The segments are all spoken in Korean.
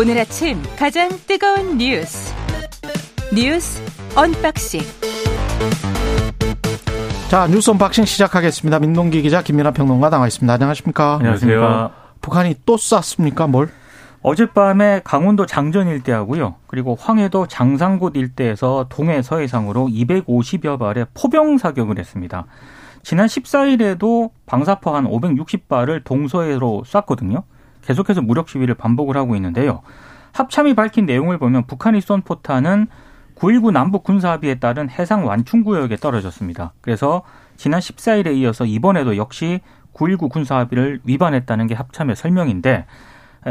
오늘 아침 가장 뜨거운 뉴스 뉴스 unboxing 자 뉴스 unboxing 시작하겠습니다. 민동기 기자 김민아 평론가 나와 있습니다. 안녕하십니까? 안녕하세요. 북한이 또 쐈습니까? 뭘? 어젯밤에 강원도 장전 일대하고요. 그리고 황해도 장상곶 일대에서 동해 서해상으로 250여 발의 포병 사격을 했습니다. 지난 14일에도 방사포 한 560발을 동서해로 쐈거든요. 계속해서 무력 시위를 반복을 하고 있는데요. 합참이 밝힌 내용을 보면 북한이 쏜 포탄은 9.19 남북 군사합의에 따른 해상 완충구역에 떨어졌습니다. 그래서 지난 14일에 이어서 이번에도 역시 9.19 군사합의를 위반했다는 게 합참의 설명인데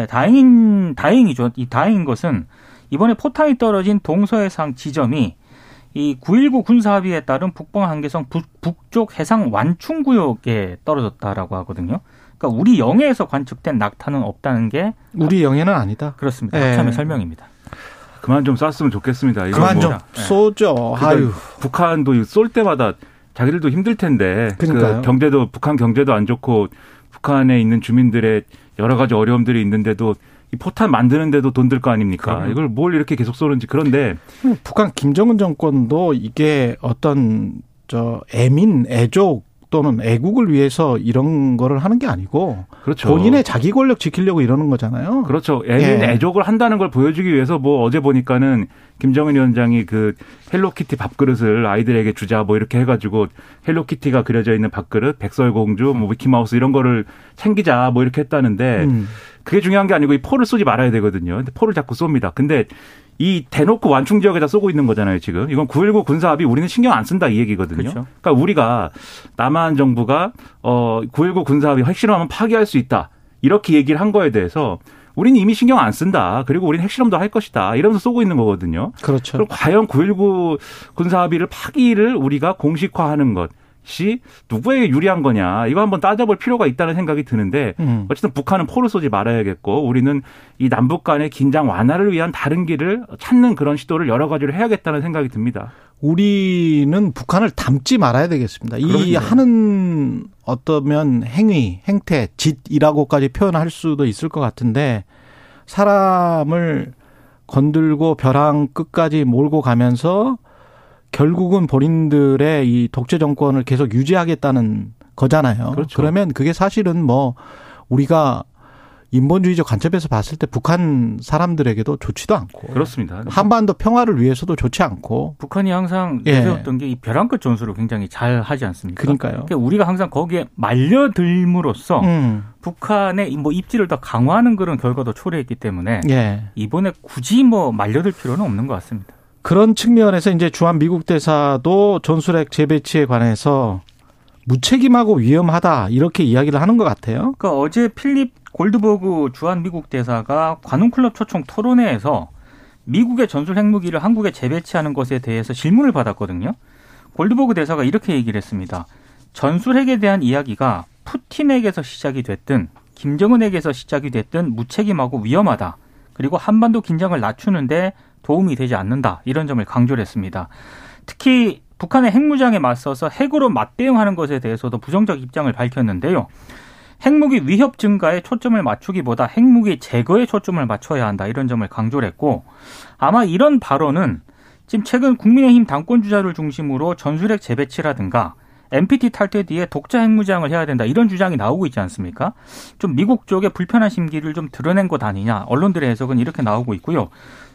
다행인 다행이죠. 이 다행인 것은 이번에 포탄이 떨어진 동서해상 지점이 이 9.19 군사합의에 따른 북방 한계성 북, 쪽 해상 완충 구역에 떨어졌다라고 하거든요. 그러니까 우리 영해에서 관측된 낙타는 없다는 게 우리 영해는 아니다. 그렇습니다. 합참의 네. 설명입니다. 그만 좀 쐈으면 좋겠습니다. 그만 뭐, 좀 네. 쏘죠. 아유. 북한도 쏠 때마다 자기들도 힘들 텐데 그 경제도 북한 경제도 안 좋고 북한에 있는 주민들의 여러 가지 어려움들이 있는데도 이 포탄 만드는데도 돈 들 거 아닙니까? 그럼요. 이걸 뭘 이렇게 계속 쏘는지 그런데 북한 김정은 정권도 이게 어떤 저 애민 애족 또는 애국을 위해서 이런 거를 하는 게 아니고 그렇죠. 본인의 자기 권력 지키려고 이러는 거잖아요. 그렇죠. 애민 예. 애족을 한다는 걸 보여주기 위해서 뭐 어제 보니까는 김정은 위원장이 그 헬로키티 밥그릇을 아이들에게 주자 뭐 이렇게 해가지고 헬로키티가 그려져 있는 밥그릇, 백설공주, 뭐 미키마우스 이런 거를 챙기자 뭐 이렇게 했다는데 음. 그게 중요한 게 아니고 이 포를 쏘지 말아야 되거든요. 근데 포를 자꾸 쏩니다. 근데 이 대놓고 완충 지역에다 쏘고 있는 거잖아요, 지금. 이건 9.19 군사합의 우리는 신경 안 쓴다 이 얘기거든요. 그렇죠. 그러니까 우리가 남한 정부가 어 9.19 군사합의 핵실험하면 파기할 수 있다. 이렇게 얘기를 한 거에 대해서 우리는 이미 신경 안 쓴다. 그리고 우리는 핵실험도 할 것이다. 이러면서 쏘고 있는 거거든요. 그렇죠. 그럼 과연 9.19 군사합의를 파기를 우리가 공식화하는 것. 시 누구에게 유리한 거냐 이거 한번 따져볼 필요가 있다는 생각이 드는데 음. 어쨌든 북한은 포를 쏘지 말아야겠고 우리는 이 남북 간의 긴장 완화를 위한 다른 길을 찾는 그런 시도를 여러 가지로 해야겠다는 생각이 듭니다. 우리는 북한을 닮지 말아야 되겠습니다. 그럼요. 이 하는 어떠면 행위, 행태, 짓이라고까지 표현할 수도 있을 것 같은데 사람을 건들고 벼랑 끝까지 몰고 가면서 결국은 본인들의 이 독재 정권을 계속 유지하겠다는 거잖아요. 그렇죠. 그러면 그게 사실은 뭐 우리가 인본주의적 관점에서 봤을 때 북한 사람들에게도 좋지도 않고 그렇습니다. 한반도 평화를 위해서도 좋지 않고 북한이 항상 내세웠던 예. 게이 벼랑 끝 전술을 굉장히 잘 하지 않습니까? 그러니까요. 그러니까 우리가 항상 거기에 말려들므로써 음. 북한의 뭐 입지를 더 강화하는 그런 결과도 초래했기 때문에 예. 이번에 굳이 뭐 말려들 필요는 없는 것 같습니다. 그런 측면에서 이제 주한 미국 대사도 전술핵 재배치에 관해서 무책임하고 위험하다 이렇게 이야기를 하는 것 같아요. 그러니까 어제 필립 골드버그 주한 미국 대사가 관훈클럽 초청 토론회에서 미국의 전술 핵무기를 한국에 재배치하는 것에 대해서 질문을 받았거든요. 골드버그 대사가 이렇게 얘기를 했습니다. 전술 핵에 대한 이야기가 푸틴에게서 시작이 됐든 김정은에게서 시작이 됐든 무책임하고 위험하다. 그리고 한반도 긴장을 낮추는데 도움이 되지 않는다. 이런 점을 강조를 했습니다. 특히 북한의 핵무장에 맞서서 핵으로 맞대응하는 것에 대해서도 부정적 입장을 밝혔는데요. 핵무기 위협 증가에 초점을 맞추기보다 핵무기 제거에 초점을 맞춰야 한다. 이런 점을 강조를 했고 아마 이런 발언은 지금 최근 국민의힘 당권 주자를 중심으로 전술핵 재배치라든가 NPT 탈퇴 뒤에 독자 핵무장을 해야 된다 이런 주장이 나오고 있지 않습니까? 좀 미국 쪽의 불편한 심기를 좀 드러낸 것 아니냐 언론들의 해석은 이렇게 나오고 있고요.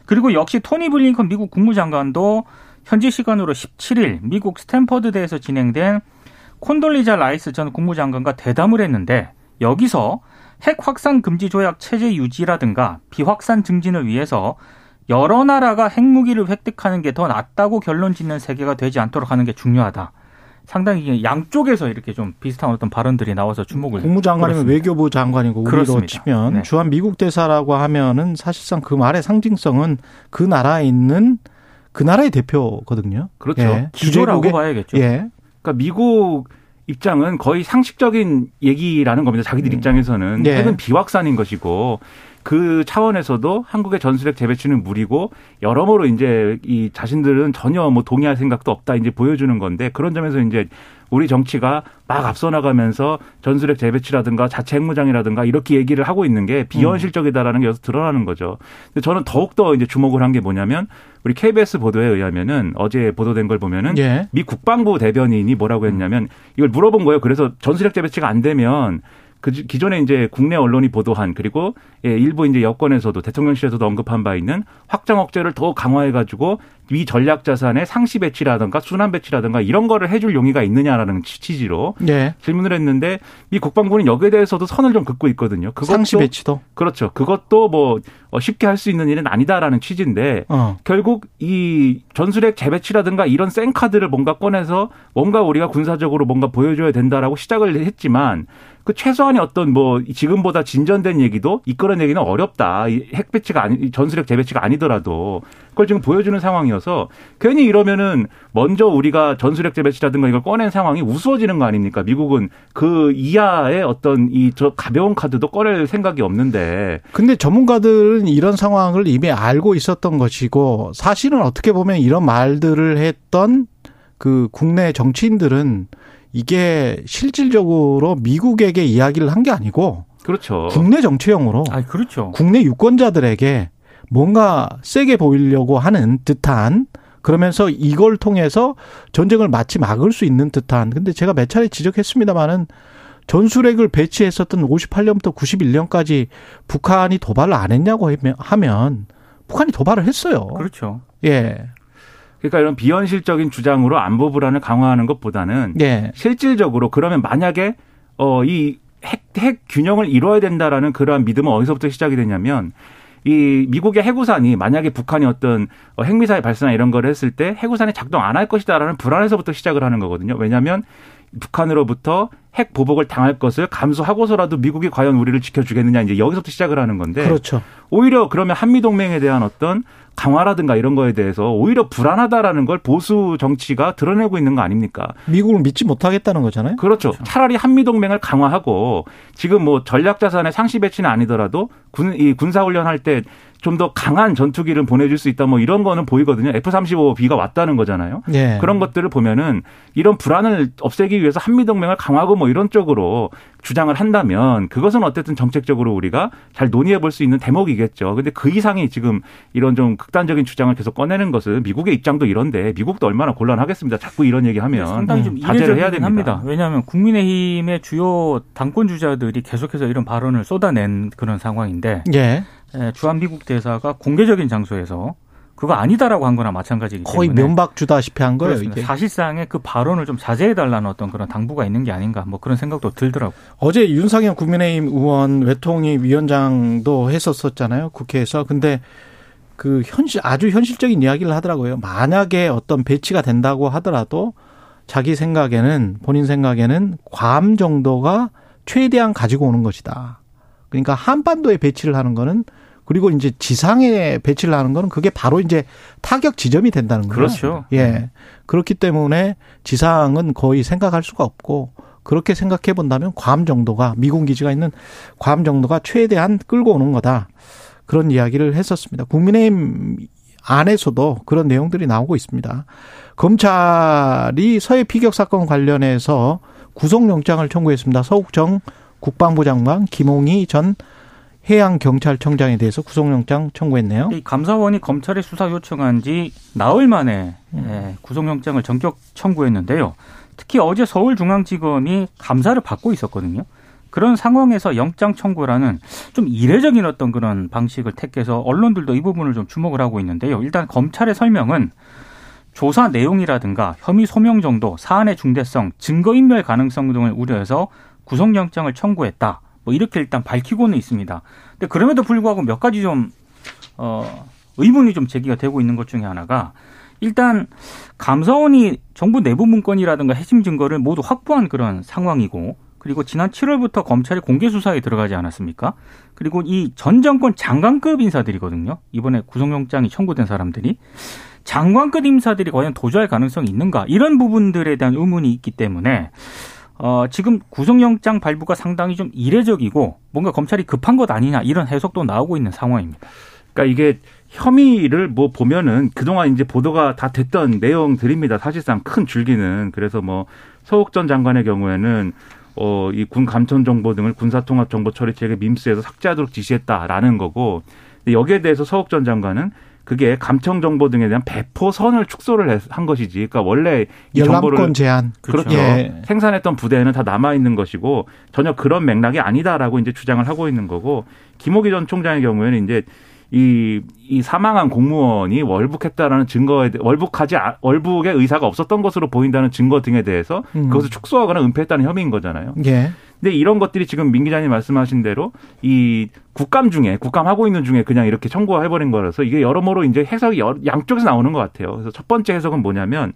그리고 역시 토니 블링컨 미국 국무장관도 현지 시간으로 17일 미국 스탠퍼드대에서 진행된 콘돌리자 라이스 전 국무장관과 대담을 했는데 여기서 핵 확산 금지 조약 체제 유지라든가 비확산 증진을 위해서 여러 나라가 핵무기를 획득하는 게 더 낫다고 결론 짓는 세계가 되지 않도록 하는 게 중요하다. 상당히 양쪽에서 이렇게 좀 비슷한 어떤 발언들이 나와서 주목을 국무장관이면 외교부 장관이고 우리로. 치면 네. 주한 미국 대사라고 하면은 사실상 그 말의 상징성은 그 나라에 있는 그 나라의 대표거든요. 그렇죠. 예. 기조라고 봐야겠죠. 예. 그러니까 미국 입장은 거의 상식적인 얘기라는 겁니다. 자기들 음. 입장에서는 예. 핵은 비확산인 것이고 그 차원에서도 한국의 전술핵 재배치는 무리고 여러모로 이제 이 자신들은 전혀 뭐 동의할 생각도 없다 이제 보여주는 건데 그런 점에서 이제 우리 정치가 막 앞서 나가면서 전술핵 재배치라든가 자체 핵무장이라든가 이렇게 얘기를 하고 있는 게 비현실적이다라는 게 여기서 드러나는 거죠. 근데 저는 더욱더 이제 주목을 한 게 뭐냐면 우리 KBS 보도에 의하면은 어제 보도된 걸 보면은 예. 미 국방부 대변인이 뭐라고 했냐면 이걸 물어본 거예요. 그래서 전술핵 재배치가 안 되면 그 기존에 이제 국내 언론이 보도한 그리고 예, 일부 이제 여권에서도 대통령실에서도 언급한 바 있는 확장 억제를 더 강화해 가지고 위 전략 자산의 상시 배치라든가 순환 배치라든가 이런 거를 해줄 용의가 있느냐라는 취지로 예. 질문을 했는데 미 국방부는 여기에 대해서도 선을 좀 긋고 있거든요. 그것도 상시 배치도. 그렇죠. 그것도 뭐 쉽게 할 수 있는 일은 아니다라는 취지인데 어. 결국 이 전술핵 재배치라든가 이런 생카드를 뭔가 꺼내서 뭔가 우리가 군사적으로 뭔가 보여줘야 된다라고 시작을 했지만 그 최소한의 어떤 뭐 지금보다 진전된 얘기도 이끌어내기는 어렵다. 이 핵배치가 아니 전술핵 재배치가 아니더라도 그걸 지금 보여주는 상황이어서 괜히 이러면은 먼저 우리가 전술핵 재배치라든가 이걸 꺼낸 상황이 우스워지는 거 아닙니까? 미국은 그 이하의 어떤 이 저 가벼운 카드도 꺼낼 생각이 없는데 근데 전문가들은 이런 상황을 이미 알고 있었던 것이고 사실은 어떻게 보면 이런 말들을 했던 그 국내 정치인들은 이게 실질적으로 미국에게 이야기를 한 게 아니고 그렇죠. 국내 정치용으로 아, 그렇죠. 국내 유권자들에게 뭔가 세게 보이려고 하는 듯한 그러면서 이걸 통해서 전쟁을 마치 막을 수 있는 듯한 근데 제가 몇 차례 지적했습니다마는 전술핵을 배치했었던 58년부터 91년까지 북한이 도발을 안 했냐고 하면 북한이 도발을 했어요. 그렇죠. 예. 그러니까 이런 비현실적인 주장으로 안보 불안을 강화하는 것보다는 예. 실질적으로 그러면 만약에 어이 핵, 핵 균형을 이뤄야 된다라는 그러한 믿음은 어디서부터 시작이 되냐면 이 미국의 해구산이 만약에 북한이 어떤 핵미사일 발사나 이런 걸 했을 때 해구산이 작동 안 할 것이다라는 불안에서부터 시작을 하는 거거든요. 왜냐하면 북한으로부터 핵 보복을 당할 것을 감수하고서라도 미국이 과연 우리를 지켜주겠느냐 이제 여기서부터 시작을 하는 건데 그렇죠. 오히려 그러면 한미 동맹에 대한 어떤 강화라든가 이런 거에 대해서 오히려 불안하다라는 걸 보수 정치가 드러내고 있는 거 아닙니까? 미국을 믿지 못하겠다는 거잖아요. 그렇죠. 차라리 한미 동맹을 강화하고 지금 뭐 전략 자산의 상시 배치는 아니더라도 군 이 군사 훈련할 때 좀 더 강한 전투기를 보내줄 수 있다 뭐 이런 거는 보이거든요. F-35B가 왔다는 거잖아요. 예. 그런 것들을 보면은 이런 불안을 없애기 위해서 한미 동맹을 강화하고 뭐 이런 쪽으로 주장을 한다면 그것은 어쨌든 정책적으로 우리가 잘 논의해 볼 수 있는 대목이겠죠. 근데 그 이상이 지금 이런 좀 극단적인 주장을 계속 꺼내는 것은 미국의 입장도 이런데 미국도 얼마나 곤란하겠습니다. 자꾸 이런 얘기하면 상당히 좀 자제를 해야 됩니다. 합니다. 왜냐하면 국민의힘의 주요 당권 주자들이 계속해서 이런 발언을 쏟아낸 그런 상황인데 예. 예, 주한 미국 대사가 공개적인 장소에서 그거 아니다라고 한 거나 마찬가지이기 거의 때문에 면박 주다시피 한 거예요, 그렇습니다. 이게. 사실상의 그 발언을 좀 자제해 달라는 어떤 그런 당부가 있는 게 아닌가 뭐 그런 생각도 들더라고요. 어제 윤상현 국민의힘 의원 외통위 위원장도 했었었잖아요. 국회에서. 근데 그 현실 아주 현실적인 이야기를 하더라고요. 만약에 어떤 배치가 된다고 하더라도 자기 생각에는 본인 생각에는 괌 정도가 최대한 가지고 오는 것이다. 그러니까 한반도에 배치를 하는 거는 그리고 이제 지상에 배치를 하는 거는 그게 바로 이제 타격 지점이 된다는 거예요. 그렇죠. 예. 그렇기 때문에 지상은 거의 생각할 수가 없고 그렇게 생각해 본다면 괌 정도가 미군 기지가 있는 괌 정도가 최대한 끌고 오는 거다. 그런 이야기를 했었습니다. 국민의힘 안에서도 그런 내용들이 나오고 있습니다. 검찰이 서해 피격 사건 관련해서 구속영장을 청구했습니다. 서욱정 국방부 장관 김홍희 전 해양경찰청장에 대해서 구속영장 청구했네요. 이 감사원이 검찰에 수사 요청한 지 나흘 만에 음. 예, 구속영장을 전격 청구했는데요. 특히 어제 서울중앙지검이 감사를 받고 있었거든요. 그런 상황에서 영장 청구라는 좀 이례적인 어떤 그런 방식을 택해서 언론들도 이 부분을 좀 주목을 하고 있는데요. 일단 검찰의 설명은 조사 내용이라든가 혐의 소명 정도, 사안의 중대성, 증거인멸 가능성 등을 우려해서 구속영장을 청구했다. 뭐 이렇게 일단 밝히고는 있습니다. 근데 그럼에도 불구하고 몇 가지 좀 어, 의문이 좀 제기가 되고 있는 것 중에 하나가 일단 감사원이 정부 내부 문건이라든가 핵심 증거를 모두 확보한 그런 상황이고 그리고 지난 7월부터 검찰이 공개 수사에 들어가지 않았습니까? 그리고 이 전 정권 장관급 인사들이거든요. 이번에 구속영장이 청구된 사람들이 장관급 인사들이 과연 도주할 가능성이 있는가 이런 부분들에 대한 의문이 있기 때문에 어, 지금 구속영장 발부가 상당히 좀 이례적이고 뭔가 검찰이 급한 것 아니냐 이런 해석도 나오고 있는 상황입니다. 그러니까 이게 혐의를 뭐 보면은 그동안 이제 보도가 다 됐던 내용들입니다. 사실상 큰 줄기는 그래서 뭐 서욱 전 장관의 경우에는 어, 이 군 감천 정보 등을 군사통합 정보 처리체계 밈스에서 삭제하도록 지시했다라는 거고 여기에 대해서 서욱 전 장관은 그게 감청 정보 등에 대한 배포 선을 축소를 한 것이지. 그러니까 원래 이 정보를 제한 그렇죠. 예. 생산했던 부대에는 다 남아 있는 것이고 전혀 그런 맥락이 아니다라고 이제 주장을 하고 있는 거고 김호기 전 총장의 경우에는 이제 이, 이 사망한 공무원이 월북했다라는 증거에 월북하지 월북의 의사가 없었던 것으로 보인다는 증거 등에 대해서 음. 그것을 축소하거나 은폐했다는 혐의인 거잖아요. 예. 근데 이런 것들이 지금 민 기자님 말씀하신 대로 이 국감 중에 국감 하고 있는 중에 그냥 이렇게 청구해 버린 거라서 이게 여러모로 이제 해석이 양쪽에서 나오는 것 같아요. 그래서 첫 번째 해석은 뭐냐면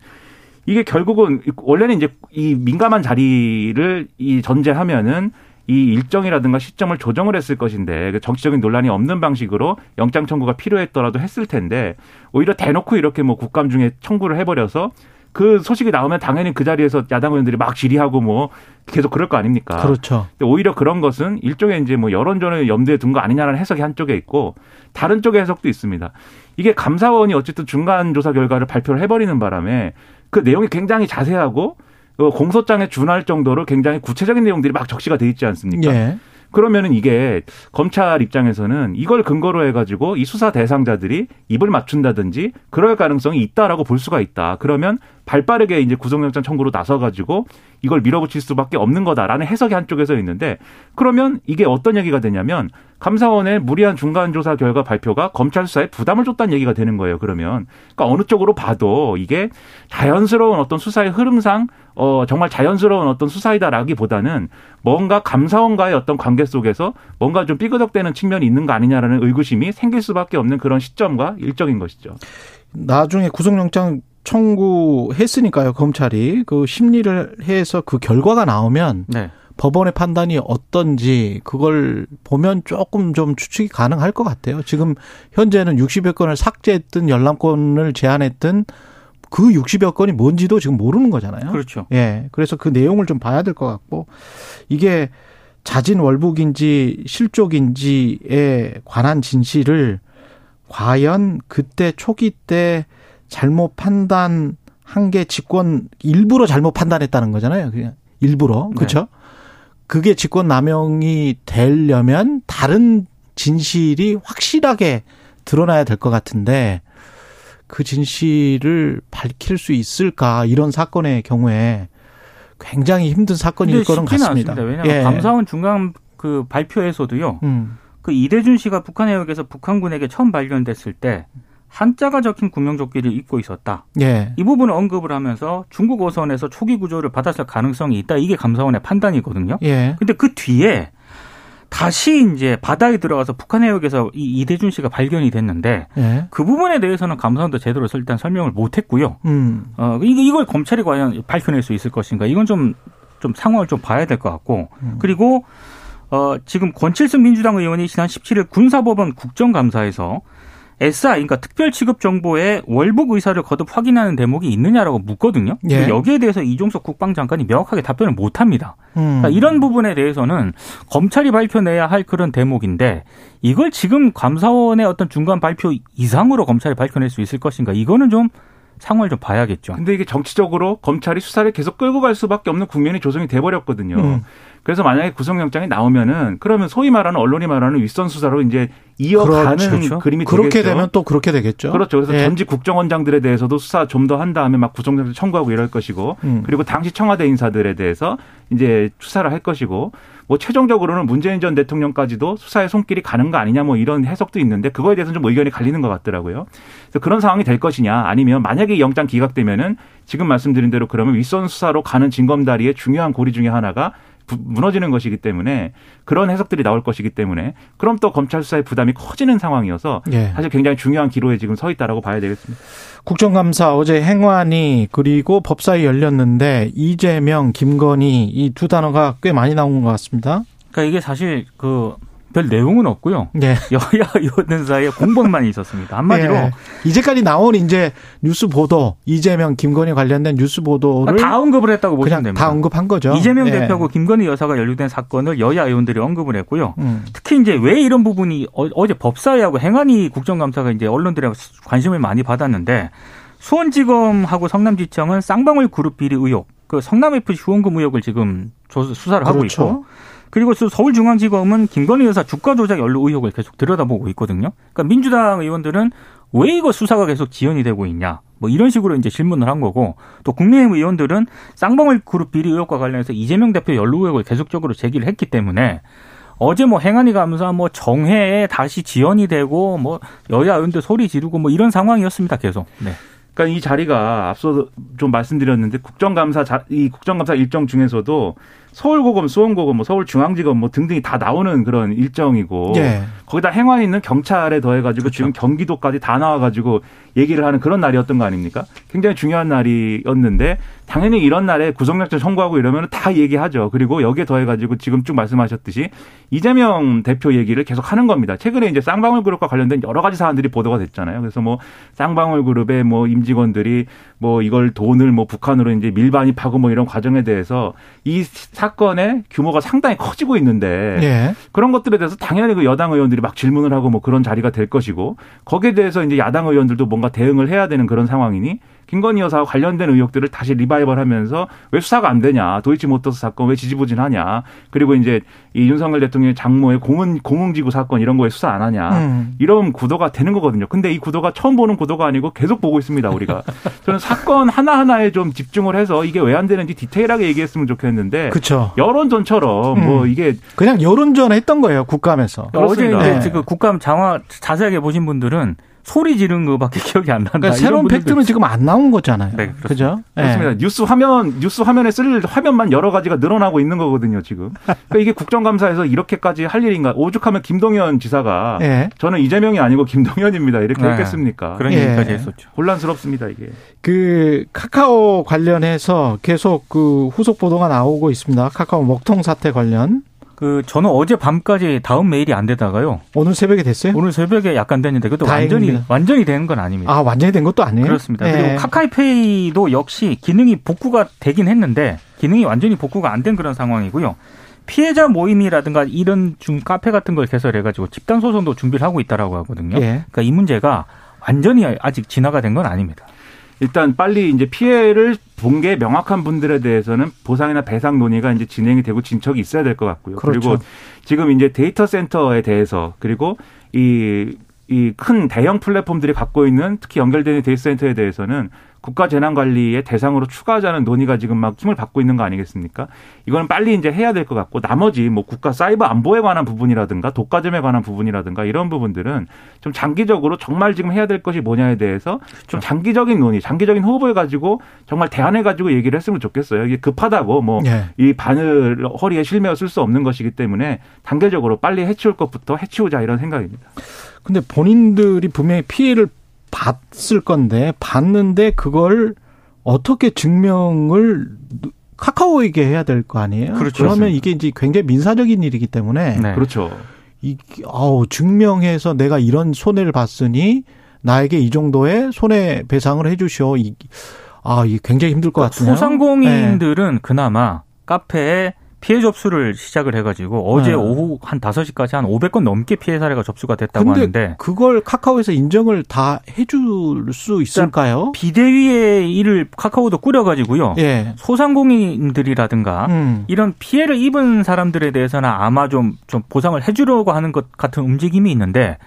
이게 결국은 원래는 이제 이 민감한 자리를 이 전제하면은 이 일정이라든가 시점을 조정을 했을 것인데 그 정치적인 논란이 없는 방식으로 영장 청구가 필요했더라도 했을 텐데 오히려 대놓고 이렇게 뭐 국감 중에 청구를 해버려서 그 소식이 나오면 당연히 그 자리에서 야당 의원들이 막 질의하고 뭐 계속 그럴 거 아닙니까? 그렇죠. 근데 오히려 그런 것은 일종의 이제 뭐 여론전을 염두에 둔 거 아니냐라는 해석이 한쪽에 있고 다른 쪽의 해석도 있습니다. 이게 감사원이 어쨌든 중간 조사 결과를 발표를 해버리는 바람에 그 내용이 굉장히 자세하고 어, 공소장에 준할 정도로 굉장히 구체적인 내용들이 막 적시가 돼 있지 않습니까? 예. 그러면은 이게 검찰 입장에서는 이걸 근거로 해가지고 이 수사 대상자들이 입을 맞춘다든지 그럴 가능성이 있다라고 볼 수가 있다. 그러면 발빠르게 이제 구속영장 청구로 나서가지고 이걸 밀어붙일 수밖에 없는 거다라는 해석이 한쪽에서 있는데 그러면 이게 어떤 얘기가 되냐면 감사원의 무리한 중간 조사 결과 발표가 검찰 수사에 부담을 줬다는 얘기가 되는 거예요. 그러면 그러니까 어느 쪽으로 봐도 이게 자연스러운 어떤 수사의 흐름상 어 정말 자연스러운 어떤 수사이다라기보다는 뭔가 감사원과의 어떤 관계 속에서 뭔가 좀 삐그덕대는 측면이 있는 거 아니냐라는 의구심이 생길 수밖에 없는 그런 시점과 일정인 것이죠. 나중에 구속영장 청구했으니까요, 검찰이. 그 심리를 해서 그 결과가 나오면 네. 법원의 판단이 어떤지 그걸 보면 조금 좀 추측이 가능할 것 같아요. 지금 현재는 60여 건을 삭제했든 열람권을 제한했든 그 60여 건이 뭔지도 지금 모르는 거잖아요. 그렇죠. 예. 그래서 그 내용을 좀 봐야 될 것 같고 이게 자진 월북인지 실족인지에 관한 진실을 과연 그때 초기 때 잘못 판단한 게 직권 일부러 잘못 판단했다는 거잖아요. 그냥 일부러 그렇죠. 네. 그게 직권 남용이 되려면 다른 진실이 확실하게 드러나야 될 것 같은데 그 진실을 밝힐 수 있을까 이런 사건의 경우에 굉장히 힘든 사건일 거는 같습니다. 않습니다. 왜냐하면 예. 감사원 중간 그 발표에서도요. 음. 그 이대준 씨가 북한 해역에서 북한군에게 처음 발견됐을 때 한자가 적힌 구명조끼를 입고 있었다. 예. 이 부분을 언급을 하면서 중국 어선에서 초기 구조를 받았을 가능성이 있다. 이게 감사원의 판단이거든요. 예. 근데 그 뒤에 다시 이제 바다에 들어가서 북한 해역에서 이 이대준 씨가 발견이 됐는데 예. 그 부분에 대해서는 감사원도 제대로 일단 설명을 못 했고요. 음. 어 이걸 검찰이 과연 밝혀낼 수 있을 것인가? 이건 좀좀 좀 상황을 좀 봐야 될 것 같고 음. 그리고 어 지금 권칠승 민주당 의원이 지난 17일 군사법원 국정감사에서 SI, 그러니까 특별 취급 정보에 월북 의사를 거듭 확인하는 대목이 있느냐라고 묻거든요. 예. 여기에 대해서 이종석 국방장관이 명확하게 답변을 못 합니다. 음. 그러니까 이런 부분에 대해서는 검찰이 밝혀내야 할 그런 대목인데 이걸 지금 감사원의 어떤 중간 발표 이상으로 검찰이 밝혀낼 수 있을 것인가 이거는 좀 상황을 좀 봐야겠죠. 근데 이게 정치적으로 검찰이 수사를 계속 끌고 갈 수밖에 없는 국면이 조성이 돼버렸거든요. 음. 그래서 만약에 구속영장이 나오면은 그러면 소위 말하는 언론이 말하는 윗선 수사로 이제 이어가는 그렇죠. 그림이 그렇게 되겠죠. 되면 또 그렇게 되겠죠. 그렇죠. 그래서 예. 전직 국정원장들에 대해서도 수사 좀 더 한 다음에 막 구속영장 청구하고 이럴 것이고 음. 그리고 당시 청와대 인사들에 대해서 이제 수사를 할 것이고 뭐 최종적으로는 문재인 전 대통령까지도 수사의 손길이 가는 거 아니냐 뭐 이런 해석도 있는데 그거에 대해서는 좀 의견이 갈리는 것 같더라고요. 그래서 그런 상황이 될 것이냐 아니면 만약에 영장 기각되면은 지금 말씀드린 대로 그러면 윗선 수사로 가는 징검다리의 중요한 고리 중에 하나가 무너지는 것이기 때문에 그런 해석들이 나올 것이기 때문에 그럼 또 검찰 수사의 부담이 커지는 상황이어서 예. 사실 굉장히 중요한 기로에 지금 서 있다라고 봐야 되겠습니다. 국정감사 어제 행안위 그리고 법사위 열렸는데 이재명, 김건희 이 두 단어가 꽤 많이 나온 것 같습니다. 그러니까 이게 사실 그 별 내용은 없고요. 네. 여야 의원들 사이에 공방만 있었습니다. 한마디로 네. 이제까지 나온 이제 뉴스 보도 이재명 김건희 관련된 뉴스 보도를 다 언급을 했다고 보시면 됩니다. 다 언급한 거죠. 이재명 네. 대표하고 김건희 여사가 연루된 사건을 여야 의원들이 언급을 했고요. 음. 특히 이제 왜 이런 부분이 어, 제 법사위하고 행안위 국정감사가 이제 언론들의 관심을 많이 받았는데 수원지검하고 성남지청은 쌍방울 그룹 비리 의혹 그 성남 FC 후원금 의혹을 지금 조사 수사를 하고 그렇죠. 있고 그리고 또 서울중앙지검은 김건희 여사 주가 조작 연루 의혹을 계속 들여다보고 있거든요. 그러니까 민주당 의원들은 왜 이거 수사가 계속 지연이 되고 있냐. 뭐 이런 식으로 이제 질문을 한 거고 또 국민의힘 의원들은 쌍방울 그룹 비리 의혹과 관련해서 이재명 대표 연루 의혹을 계속적으로 제기를 했기 때문에 어제 뭐 행안위 감사 뭐 정회에 다시 지연이 되고 뭐 여야 의원들 소리 지르고 뭐 이런 상황이었습니다 계속. 네. 그러니까 이 자리가 앞서 좀 말씀드렸는데 국정감사 자, 이 국정감사 일정 중에서도 서울고검, 수원고검, 뭐 서울중앙지검 뭐 등등이 다 나오는 그런 일정이고 예. 거기다 행안에 있는 경찰에 더해가지고 지금 경기도까지 다 나와가지고 얘기를 하는 그런 날이었던 거 아닙니까? 굉장히 중요한 날이었는데 당연히 이런 날에 구속영장 청구하고 이러면 다 얘기하죠. 그리고 여기에 더해가지고 지금 쭉 말씀하셨듯이 이재명 대표 얘기를 계속 하는 겁니다. 최근에 이제 쌍방울 그룹과 관련된 여러 가지 사안들이 보도가 됐잖아요. 그래서 뭐 쌍방울 그룹의 뭐 임직원들이 뭐 이걸 돈을 뭐 북한으로 이제 밀반입하고 뭐 이런 과정에 대해서 이 사건의 규모가 상당히 커지고 있는데 예. 그런 것들에 대해서 당연히 그 여당 의원들이 막 질문을 하고 뭐 그런 자리가 될 것이고 거기에 대해서 이제 야당 의원들도 뭔가 대응을 해야 되는 그런 상황이니 김건희 여사와 관련된 의혹들을 다시 리바이벌 하면서 왜 수사가 안 되냐. 도이치모터스 사건 왜 지지부진하냐. 그리고 이제 이 윤석열 대통령의 장모의 공은, 공흥지구 사건 이런 거에 수사 안 하냐. 음. 이런 구도가 되는 거거든요. 근데 이 구도가 처음 보는 구도가 아니고 계속 보고 있습니다, 우리가. 저는 사건 하나 하나에 좀 집중을 해서 이게 왜 안 되는지 디테일하게 얘기했으면 좋겠는데. 그렇죠. 여론전처럼 뭐 음. 이게 그냥 여론전 했던 거예요, 국감에서. 어제 그렇습니다. 이제 네. 그 국감 장화 자세하게 보신 분들은 소리 지른 거밖에 기억이 안 난다. 그러니까 새로운 팩트는 지금 안 나온 거잖아요. 네, 그렇습니다. 그죠? 예. 그렇습니다. 뉴스 화면 뉴스 화면에 쓸 화면만 여러 가지가 늘어나고 있는 거거든요, 지금. 그러니까 이게 국정감사에서 이렇게까지 할 일인가? 오죽하면 김동연 지사가 예. 저는 이재명이 아니고 김동연입니다. 이렇게 네. 했겠습니까? 그런 예. 얘기까지 했었죠. 혼란스럽습니다, 이게. 그 카카오 관련해서 계속 그 후속 보도가 나오고 있습니다. 카카오 먹통 사태 관련. 그 저는 어제 밤까지 다음 메일이 안 되다가요. 오늘 새벽에 됐어요? 오늘 새벽에 약간 됐는데 그것도 다행입니다. 완전히 완전히 된건 아닙니다. 아, 완전히 된 것도 아니에요? 그렇습니다. 예. 그리고 카카이페이도 역시 기능이 복구가 되긴 했는데 기능이 완전히 복구가 안 된 그런 상황이고요. 피해자 모임이라든가 이런 중 카페 같은 걸 개설해가지고 집단 소송도 준비를 하고 있다라고 하거든요. 예. 그러니까 이 문제가 완전히 아직 진화가 된 건 아닙니다. 일단 빨리 이제 피해를 본 게 명확한 분들에 대해서는 보상이나 배상 논의가 이제 진행이 되고 진척이 있어야 될 것 같고요. 그 그렇죠. 리고 지금 이제 데이터 센터에 대해서 그리고 이 이 큰 대형 플랫폼들이 갖고 있는 특히 연결되는 데이터 센터에 대해서는 국가 재난 관리의 대상으로 추가하자는 논의가 지금 막 힘을 받고 있는 거 아니겠습니까? 이거는 빨리 이제 해야 될 것 같고 나머지 뭐 국가 사이버 안보에 관한 부분이라든가 독과점에 관한 부분이라든가 이런 부분들은 좀 장기적으로 정말 지금 해야 될 것이 뭐냐에 대해서 좀 장기적인 논의, 장기적인 호흡을 가지고 정말 대안을 가지고 얘기를 했으면 좋겠어요. 이게 급하다고 뭐 이 예. 바늘 허리에 실매어 쓸 수 없는 것이기 때문에 단계적으로 빨리 해치울 것부터 해치우자 이런 생각입니다. 근데 본인들이 분명히 피해를 봤을 건데, 봤는데 그걸 어떻게 증명을 카카오에게 해야 될 거 아니에요? 그렇죠. 그러면 이게 이제 굉장히 민사적인 일이기 때문에 네. 그렇죠. 이 아우 증명해서 내가 이런 손해를 봤으니 나에게 이 정도의 손해 배상을 해 주시오. 이, 아, 이게 굉장히 힘들 것 같네요. 소상공인들은 그나마 카페에 피해 접수를 시작을 해가지고 어제 네. 오후 한 5시까지 한 500건 넘게 피해 사례가 접수가 됐다고 하는데 그걸 카카오에서 인정을 다 해줄 수 있을까요? 비대위의 일을 카카오도 꾸려가지고요. 예. 소상공인들이라든가 음. 이런 피해를 입은 사람들에 대해서는 아마 좀, 좀 보상을 해주려고 하는 것 같은 움직임이 있는데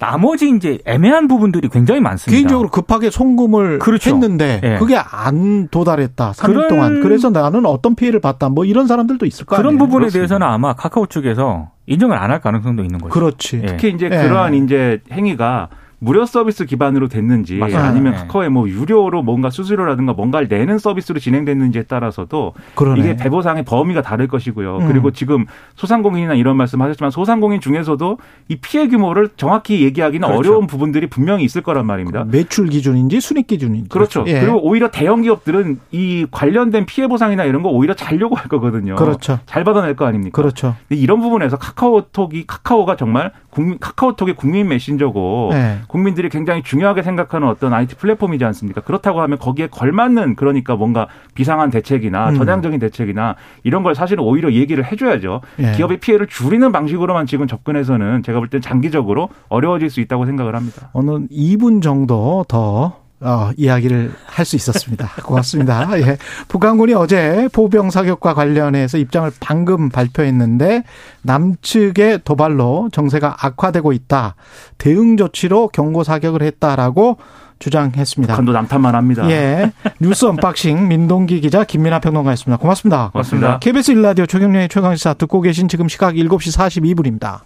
나머지 이제 애매한 부분들이 굉장히 많습니다. 개인적으로 급하게 송금을 그렇죠. 했는데 예. 그게 안 도달했다. 3일 그런- 동안. 그래서 나는 어떤 피해를 봤다. 뭐 이런 사람들도 있을 거 그런 아니에요. 부분에 그렇습니다. 대해서는 아마 카카오 측에서 인정을 안 할 가능성도 있는 거죠. 그렇지. 예. 특히 이제 예. 그러한 이제 행위가 무료 서비스 기반으로 됐는지 맞아요. 아니면 네. 카카오에 뭐 유료로 뭔가 수수료라든가 뭔가를 내는 서비스로 진행됐는지에 따라서도 그러네. 이게 배보상의 범위가 다를 것이고요. 음. 그리고 지금 소상공인이나 이런 말씀하셨지만 소상공인 중에서도 이 피해 규모를 정확히 얘기하기는 그렇죠. 어려운 부분들이 분명히 있을 거란 말입니다. 매출 기준인지 순익 기준인지. 그렇죠. 예. 그리고 오히려 대형 기업들은 이 관련된 피해 보상이나 이런 거 오히려 잘 요구할 거거든요. 그렇죠. 잘 받아낼 거 아닙니까? 그렇죠. 이런 부분에서 카카오톡이 카카오가 정말 국민 카카오톡의 국민 메신저고 네. 국민들이 굉장히 중요하게 생각하는 어떤 IT 플랫폼이지 않습니까? 그렇다고 하면 거기에 걸맞는 그러니까 뭔가 비상한 대책이나 음. 전향적인 대책이나 이런 걸 사실은 오히려 얘기를 해줘야죠. 예. 기업의 피해를 줄이는 방식으로만 지금 접근해서는 제가 볼 땐 장기적으로 어려워질 수 있다고 생각을 합니다. 어느 2분 정도 더 어, 이야기를 할 수 있었습니다. 고맙습니다. 예. 북한군이 어제 포병 사격과 관련해서 입장을 방금 발표했는데 남측의 도발로 정세가 악화되고 있다. 대응 조치로 경고 사격을 했다라고 주장했습니다. 북한도 남탓만 합니다. 예. 뉴스 unboxing 민동기 기자 김민아 평론가였습니다. 고맙습니다. 고맙습니다. KBS 일라디오 최경영의 최강시사 듣고 계신 지금 시각 7시 42분입니다.